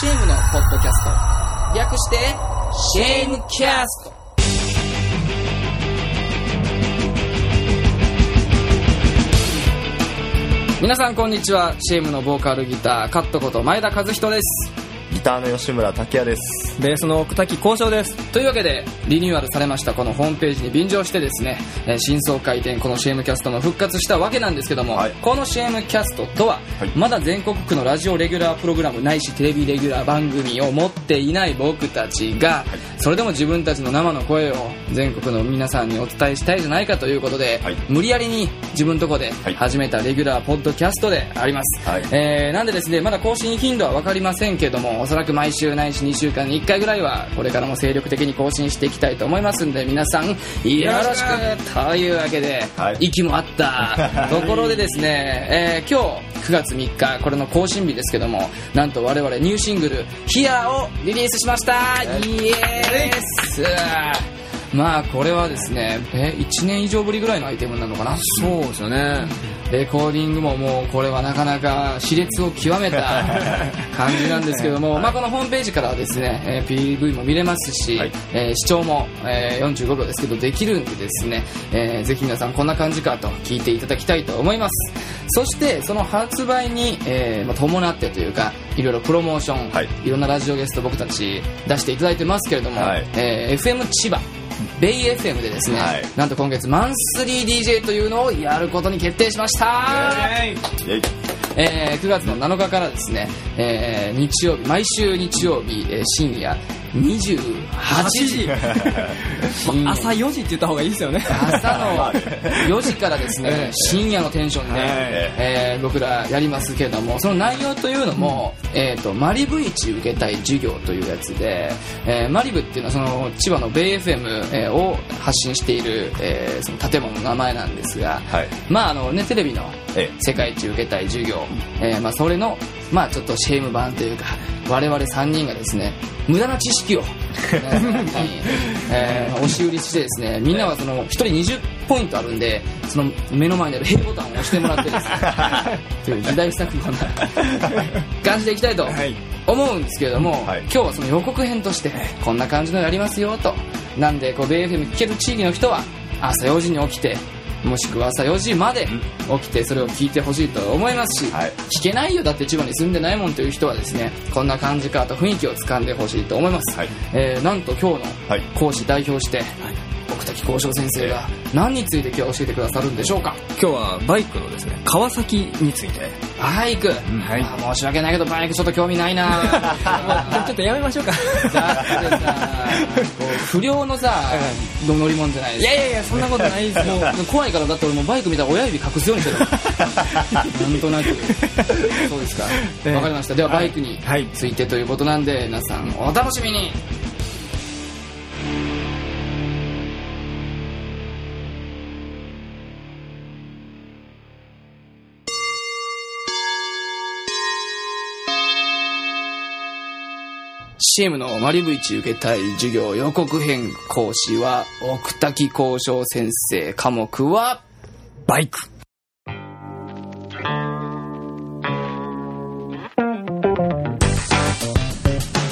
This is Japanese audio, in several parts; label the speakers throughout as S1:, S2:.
S1: シェームのポッドキャスト。略してシェームキャスト。皆さんこんにちは。シェームのボーカルギターカットこと前田和人です。
S2: ギターの吉村拓也です。
S3: ベースの奥滝交渉です。
S1: というわけでリニューアルされましたこのホームページに便乗してですね、えー新装開店この CM キャストも復活したわけなんですけども、
S2: はい。
S1: この CM キャストとは、
S2: はい。
S1: まだ全国区のラジオレギュラープログラムないしテレビレギュラー番組を持っていない僕たちが、それでも自分たちの生の声を全国の皆さんにお伝えしたいじゃないかということで、
S2: はい。
S1: 無理やりに自分のとこで
S2: はい。
S1: 始めたレギュラーポッドキャストであります、
S2: はい。
S1: えーなんでですねまだ更新頻度は分かりませんけどもおそらく毎週ないし2週間に1回ぐらいはこれからも精力的に更新していきたいと思いますんで皆さんよろしくというわけで、
S2: はい。
S1: 息もあったところでですね、えー今日9月3日これの更新日ですけどもなんと我々ニューシングル「ヒアをリリースしました。イエース。まあこれはですねえ1年以上ぶりぐらいのアイテムなのかな？
S3: そうですよね
S1: レコーディングももうこれはなかなか熾烈を極めた 感じなんですけども、まあ、このホームページからはですね、えー PV も見れますし、
S2: はい。
S1: えー視聴も、えー45秒ですけどできるんでですね、えーぜひ皆さんこんな感じかと聞いていただきたいと思います。そしてその発売に、えーまあ、伴ってというかいろいろプロモーション、
S2: はい。
S1: いろんなラジオゲスト僕たち出していただいてますけれども、
S2: はい。
S1: えー FM 千葉ベイ FM でですね、
S2: はい。
S1: なんと今月マンスリー DJ というのをやることに決定しました、えー9月の7日からですね、えー日曜日毎週日曜日、えー深夜28時。
S3: 朝4時って言った方がいいですよね。
S1: 朝の4時からですね 深夜のテンションで、
S3: はい。
S1: えー僕らやりますけれどもその内容というのも、えー、とマリブ市受けたい授業というやつで、えーマリブっていうのはその千葉のベイ FM えーを発信している、えーその建物の名前なんですが、
S2: はい。
S1: まああのねテレビの
S2: え。
S1: 世界一受けたい授業、えーまあ、それの、まあ、ちょっとシェーム版というか我々3人がですね無駄な知識をえー 押し売りしてですねみんなはその1人20ポイントあるんでその目の前にある A ボタンを押してもらってですね という時代錯誤な感じでいきたいと
S3: はい。
S1: 思うんですけれども、
S2: はい。
S1: 今日はその予告編としてこんな感じのやりますよと。なんでこう BFM 聞ける地域の人は朝4時に起きてもしくは朝4時まで起きてそれを聞いてほしいと思いますし、
S2: はい。
S1: 聞けないよ。だって千葉に住んでないもんという人はですねこんな感じかと雰囲気をつかんでほしいと思います、
S2: はい。
S1: えーなんと今日の
S2: はい。
S1: 講師代表して、奥滝交渉先生が何について今日は教えてくださるんでしょうか？
S3: 今日はバイクのですね川崎について
S1: バイク、
S3: はい
S1: 申し訳ないけどバイクちょっと興味ないな
S3: ちょっとやめましょうか
S1: だってさ不良のさ乗り物じゃないですか
S3: いやいやいやそんなことないですよ
S1: もう怖いからだって俺もバイク見たら親指隠すようにしてるなんとなくそうですか
S3: ええ
S1: わかりましたではバイクについてということなんで皆さんお楽しみにチームのマリブ市受けたい授業予告編講師は奥滝交渉先生科目は
S3: バイク。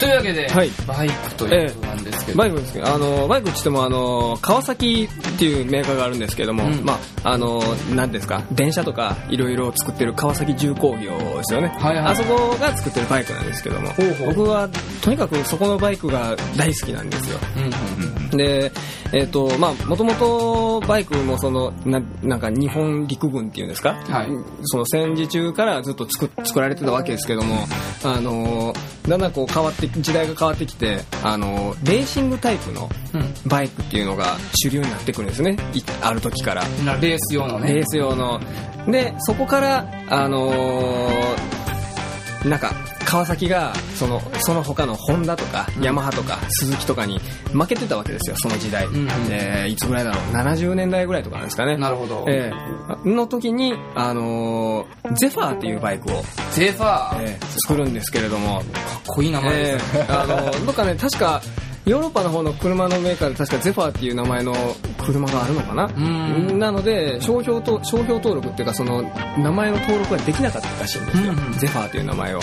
S1: というわけで、
S3: はい。
S1: バイクということなんですけど、
S3: バイクですけどあのバイクって言ってもあの川崎っていうメーカーがあるんですけども、
S1: うん。
S3: まああの何ですか電車とかいろいろ作ってる川崎重工業ですよね、
S1: はいはい。
S3: あそこが作ってるバイクなんですけども僕はとにかくそこのバイクが大好きなんですよ。
S1: うんうん
S3: でえっ、とまあもともとバイクもそのななんか日本陸軍っていうんですか、
S1: はい。
S3: その戦時中からずっと作作られてたわけですけどもあのだんだんこう変わって時代が変わってきてあのレーシングタイプの
S1: うん。
S3: バイクっていうのが主流になってくるんですね。いある時から。
S1: なレース用のね。
S3: レース用の。でそこからあのーなんか川崎がそのその他のホンダとか、ヤマハとかスズキとかに負けてたわけですよその時代、
S1: んうん。
S3: えーいつぐらいだろう？70年代ぐらいとかなんですかね。
S1: なるほど、
S3: えーの時に、あのーゼファーっていうバイクを、
S1: ゼファー、
S3: えー作るんですけれども、
S1: かっこいい名前で
S3: え
S1: すね、
S3: ーあのーどっかね確かヨーロッパの方の車のメーカーで確かゼファーっていう名前の車があるのかな、
S1: ん。
S3: なので商標と商標登録っていうかその名前の登録ができなかったらしいんですよ、
S1: うんうん。
S3: ゼファーっていう名前を、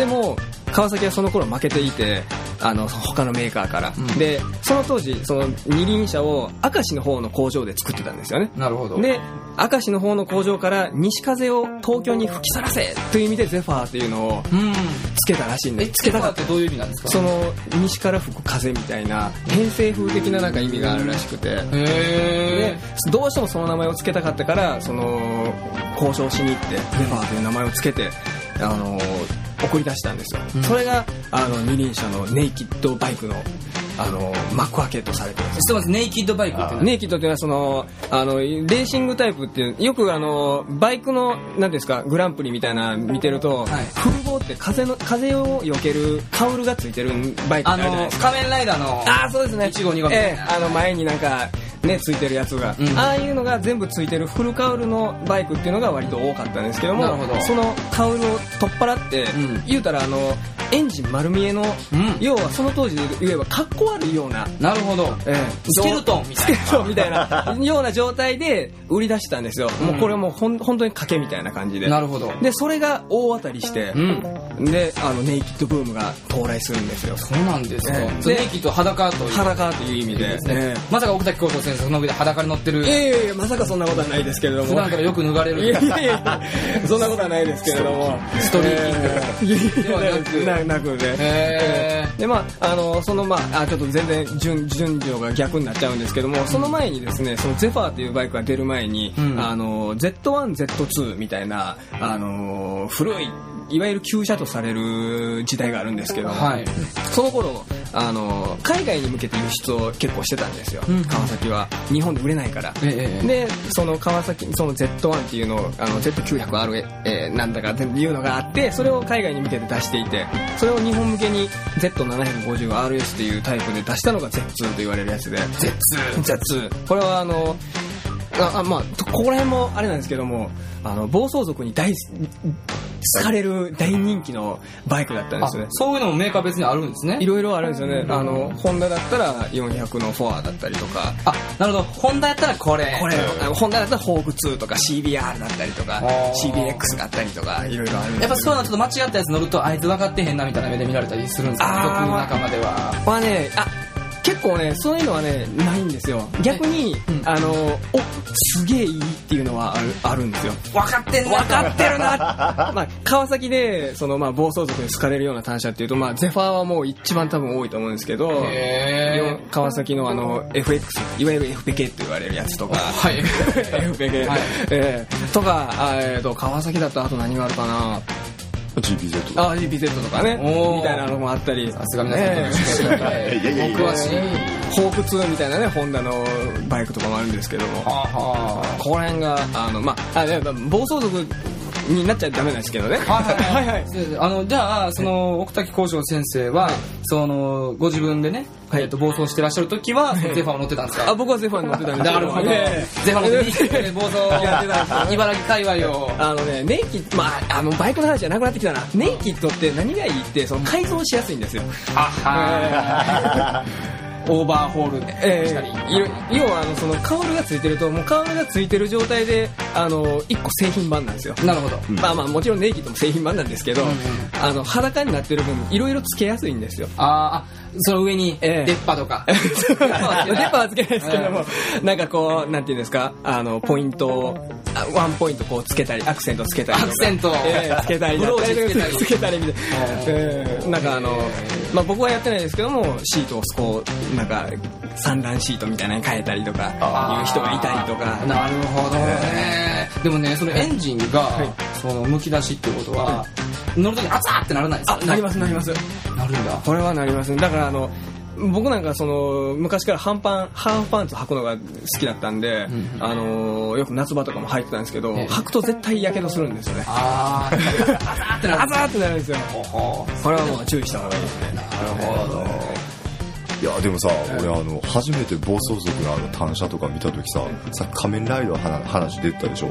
S3: でも川崎はその頃負けていてあの他のメーカーから、
S1: ん。
S3: でその当時その二輪車を明石の方の工場で作ってたんですよね。
S1: なるほど。
S3: で明石の方の工場から西風を東京に吹きさらせという意味でゼファーっていうのを
S1: うん。
S3: つけたらしいん
S1: え
S3: です
S1: つけたかってどういう意味なんですか？
S3: その西から吹く風みたいな偏西風的ななんか意味があるらしくて。
S1: へ
S3: で
S1: え
S3: どうしてもその名前を付けたかったからその交渉しに行ってゼファーという名前を付けてあの送り出したんですよ、
S1: うん。
S3: それがあの二輪車のネイキッドバイクのあの幕開けとされて
S1: ます。ネイキッドバイクって
S3: ネイキッドっていうのはそのあのレーシングタイプっていうよくあのバイクの何ですかグランプリみたいなの見てると、
S1: はい。
S3: 風防って風の風を避けるカウルがついてるバイクってあ
S1: あ
S3: るじゃない
S1: の
S3: ですか。
S1: 仮面ライダーの
S3: ああそうですね。
S1: 1号2号みたい
S3: ええ
S1: な
S3: あの前になんかねついてるやつが、
S1: うん。
S3: ああいうのが全部ついてるフルカウルのバイクっていうのが割と多かったんですけどもそのカウルを取っ払って、
S1: うん。
S3: 言うたらあのエンジン丸見えの、
S1: うん。
S3: 要はその当時で言えばかっこ悪いような
S1: なるほど。
S3: ええ
S1: スケルトンみたいな。
S3: スケルトンみたいなような状態で売り出したんですよ、もうこれもうほん本当に賭けみたいな感じで。
S1: なるほど。
S3: でそれが大当たりして
S1: う、ん。
S3: であのネイキッドブームが到来するんですよ。
S1: そうなんですか。
S3: ええ。
S1: そうネイキッド裸という
S3: 裸という意味で。え
S1: まさか奥崎幸三先生その上で裸に乗ってる。
S3: えいやいやいやまさかそんなことはないですけれども。
S1: 普段からよく脱がれる
S3: いやいやいやそんなことはないですけれども。
S1: ストリーキング。
S3: え。
S1: ではなく
S3: ななくね
S1: へ
S3: でまああのそのまああちょっと全然順順序が逆になっちゃうんですけどもその前にですねそのゼファーっていうバイクが出る前に、
S1: うん。
S3: あの Z1Z2 みたいなあの古いいわゆる旧車とされる時代があるんですけども、
S1: はい。
S3: その頃あの海外に向けて輸出を結構してたんですよ、
S1: うん。
S3: 川崎は日本で売れないから。
S1: ええ
S3: でその川崎その Z1 っていうのをあの Z900R、えーなんだかっていうのがあってそれを海外に向けて出していてそれを日本向けに Z750RS っていうタイプで出したのが Z2 と言われるやつで。Z2 これはあのああまあとここら辺もあれなんですけどもあの暴走族に大好かれる大人気のバイクだったんで
S1: あ
S3: すね。
S1: そういうのもメーカー別にあるんですね。
S3: いろいろあるんですよね。あのホンダだったら400のフォアだったりとか。
S1: あなるほど。ホンダやったらこれ。
S3: これ、ホンダだったらホーク2とか CBR だったりとか CBX があったりとかいろいろある
S1: やっぱそういうのちょっと間違ったやつ乗るとあいつ分かってへんなみたいな目で見られたりするんですか？僕の仲間では。
S3: まあねあ結構ねそういうのはねないんですよ。逆に、
S1: うん。
S3: あのおすげえいいっていうのはあるあるんですよ。
S1: 分かってん
S3: 分かってるな。まあ川崎でそのまあ暴走族に好かれるような単車っていうとまあゼファーはもう一番多分多いと思うんですけど川崎のあの FX いわゆる FPK って言われるやつとか。
S1: はい。
S3: FPK、
S1: はい。
S3: えー。とかあえーと川崎だとあと何があるかな
S2: GPZ とか。
S3: あ GPZ とかね。みたいなのもあったり。
S1: さすが皆さん
S3: ね
S1: しっかり
S2: いやいやいや
S1: お詳しい
S3: ホーク2みたいなねホンダのバイクとかもあるんですけども。ここら辺があのまあ暴走族になっちゃダメなんですけどね。
S1: はいはい
S3: はい。
S1: あのじゃあその奥滝幸章先生は、そのご自分でね、
S3: はい。
S1: えっと暴走してらっしゃる時は、ゼファーを乗ってたんですか？
S3: あ僕はゼファーに乗ってたんです。け
S1: なるほど、
S3: え
S1: ゼファー乗って暴走
S3: やってたんですよ
S1: 茨城界隈を。
S3: あのね、ネイキッド、まあ、あの、バイクの話じゃなくなってきたな。ネイキッドって何がいいって、その改造しやすいんですよ。
S1: あはオーバーホール
S3: え
S1: したり、
S3: えいろ要は、あの、その、カウルがついてると、もうカウルがついてる状態で、あの、一個製品版なんですよ。
S1: なるほど、
S3: まあまあ、もちろんネイキッドも製品版なんですけど、
S1: うんうん
S3: あの、裸になってる分、いろいろつけやすいんですよ。
S1: あーあその上に
S3: ええ。
S1: 出っ歯とか、
S3: レパはつけないですけども、なんかこう、なんていうんですか、あの、ポイントを、あワンポイントこうつけたり、アクセントつけたり。
S1: アクセント。
S3: ええつけたり
S1: ブローチつけたり。
S3: つけたりみたいな。ええ。なんかあの、まあ僕はやってないですけども、シートをこう、なんか、三段シートみたいなのに変えたりとか、いう人がいたりとか。
S1: なるほどね、でもねそのエンジンが、そのむき出しってことは、乗るとき熱ーってならないですか？
S3: あ、なりますなります。
S1: なるんだ。
S3: これはなります。ね。だからあの、僕なんかその昔から半パンハーフパンツ履くのが好きだったんで、
S1: ん
S3: あのよく夏場とかも履いてたんですけど、
S1: ええ。
S3: 履くと絶対やけどするんですよね。
S1: ああ 熱ーってなる
S3: あってなるんですよこれはもう注意した方がいいですね。
S1: なるほど
S2: いやでもさ俺あの初めて暴走族のあの単車とか見た時ささっき仮面ライダーの話話出てたでしょ？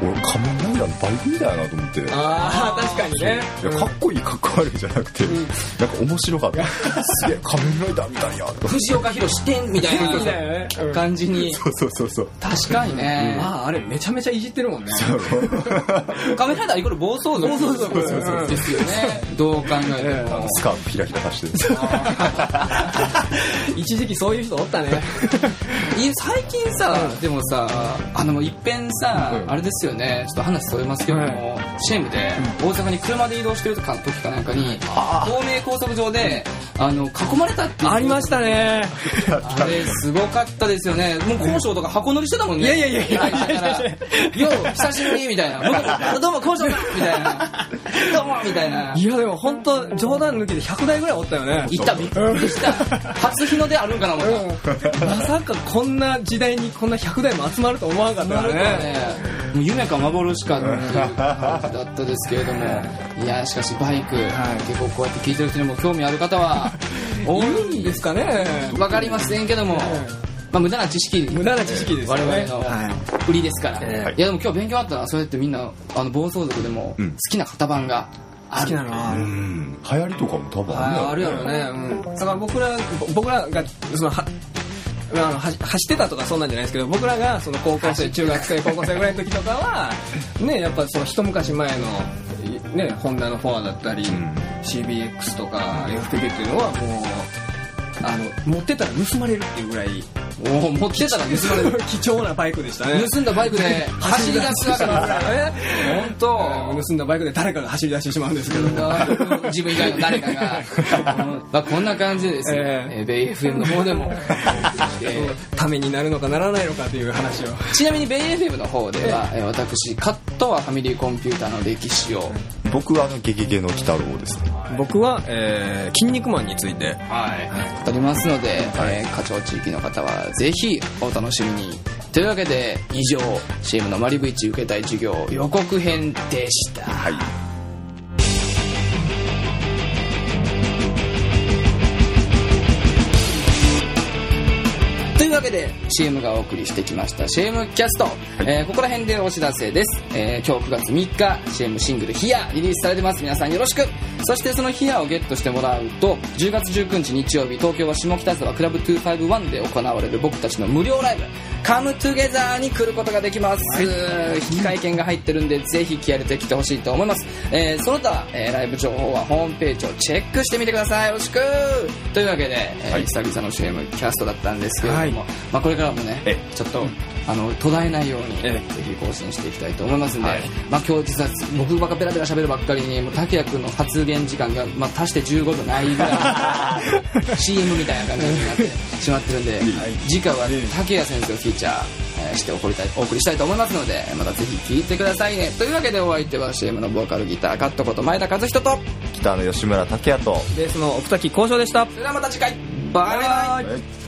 S2: 俺仮面ライダーのバイクみたいやなと思って。
S3: ああ確かににね
S2: いやかっこいいかっこ悪いじゃなくて、なんか面白かった。すげえ仮面ライダーみたいや。とか
S1: 藤岡弘点みたい
S3: みたいな
S1: 感じに。
S2: そうそうそうそう。
S1: 確かにね。
S3: あああれめちゃめちゃいじってるもんね。
S1: カメライダーイコール暴走族
S3: 暴走族うん
S1: ですよね。どう考えても。
S2: スカートひらひらさしてる
S3: 一時期そういう人おったね。
S1: いや最近さ、でもさあのいっぺんさ、
S2: うん。
S1: あれですよね。ちょっと話それますけども、シェームで大阪に車で移動してる時かなんかに東名高速上であの囲まれたっていう。
S3: ありましたね。
S1: あれすごかったですよね。もう交渉とか箱乗りしてたもんね。
S3: いやいやいやいや
S1: 会社から「よう久しぶり」みたいな「どうも交渉だ」みたいな「どうも」みたいな。い
S3: やでも本当冗談抜きで100台ぐらいおったよね。
S1: 行った。びっくりした初日の出あるんかな思った
S3: うん。まさかこんな時代にこんな100台も集まると思わなかったから
S1: ねもう夢か幻かっていう感じだったですけれども。いやしかしバイク、結構こうやって聞いてる人にも興味ある方は。多 い
S3: いいですかね。
S1: わかりませんけども、まあ、無駄な知識。
S3: 無駄な知識ですよね。
S1: 我々の
S3: は
S1: 売りですから、
S3: え
S1: い。やでも今日勉強あったなそうやってみんなあの暴走族でも
S2: うん。
S1: 好きな型番がある、
S3: 好きなのは。
S2: うん。流行りとかも多分
S3: ああ
S2: あるやろ。
S3: るやろね、うん、だから僕らぼ僕らがそのはあのは走ってたとかそんなんじゃないですけど僕らがその高校生中学生高校生ぐらいの時とかは ねやっぱその一昔前のねホンダのフォアだったり、
S2: ん。
S3: CBX とか FPV っていうのはもうあの持ってたら盗まれるっていうぐらい
S1: おお持ってたら盗まれる。
S3: 貴重なバイクでしたね。
S1: 盗んだバイクで走り出すわけだから。
S3: ね
S1: 本当。
S3: 盗んだバイクで誰かが走り出してしまうんですけど。
S1: 自分以外の誰かが、う んまあ、こんな感じでですね、
S3: え
S1: え。ーベイ FM の方でも、え ー
S3: ためになるのかならないのかという話を。
S1: ちなみにベイ FM の方では、えー私カットはファミリーコンピューターの歴史を、
S2: 僕はあのゲゲゲの鬼太郎ですね。
S3: 僕は、えー、筋肉マンについて。
S1: はい、語りますので、えー課長地域の方はぜひお楽しみに。というわけで以上 CM のマリブイチ受けたい授業予告編でした、
S2: はい
S1: というわけで CM がお送りしてきました。CM キャスト、えーここら辺でお知らせです、えー今日9月3日 CM シングル「ヒアリリースされてます。皆さんよろしく。そしてそのヒアをゲットしてもらうと10月19日日曜日東京は下北沢クラブ251で行われる僕たちの無料ライブカムトゥゲザーに来ることができます、引換券が入ってるんでぜひ気合入れてきてほしいと思います、えーその他、えーライブ情報はホームページをチェックしてみてください。よろしく。というわけで、えー久々の CM キャストだったんですけれども、
S3: はい。
S1: まあ、これからもね
S2: え
S1: ちょっと、あの途絶えないように、
S3: え
S1: ぜひ更新していきたいと思いますんで、
S2: はい。
S1: まあ、今日実は僕ばっかペラペラ喋るばっかりにもう竹谷君の発言時間が、まあ、足して15秒ないぐらい CM みたいな感じになってしまってるんで、次回は竹谷先生をフィーチャーえーして送りたいお送りしたいと思いますのでまたぜひ聞いてくださいね。というわけでお相手は CM のボーカルギターカットこと前田和人と
S2: 北の吉村拓也と
S3: ベースの奥滝交渉でした。
S1: それではまた次回。バイバイ。
S3: バイバイ。
S2: はい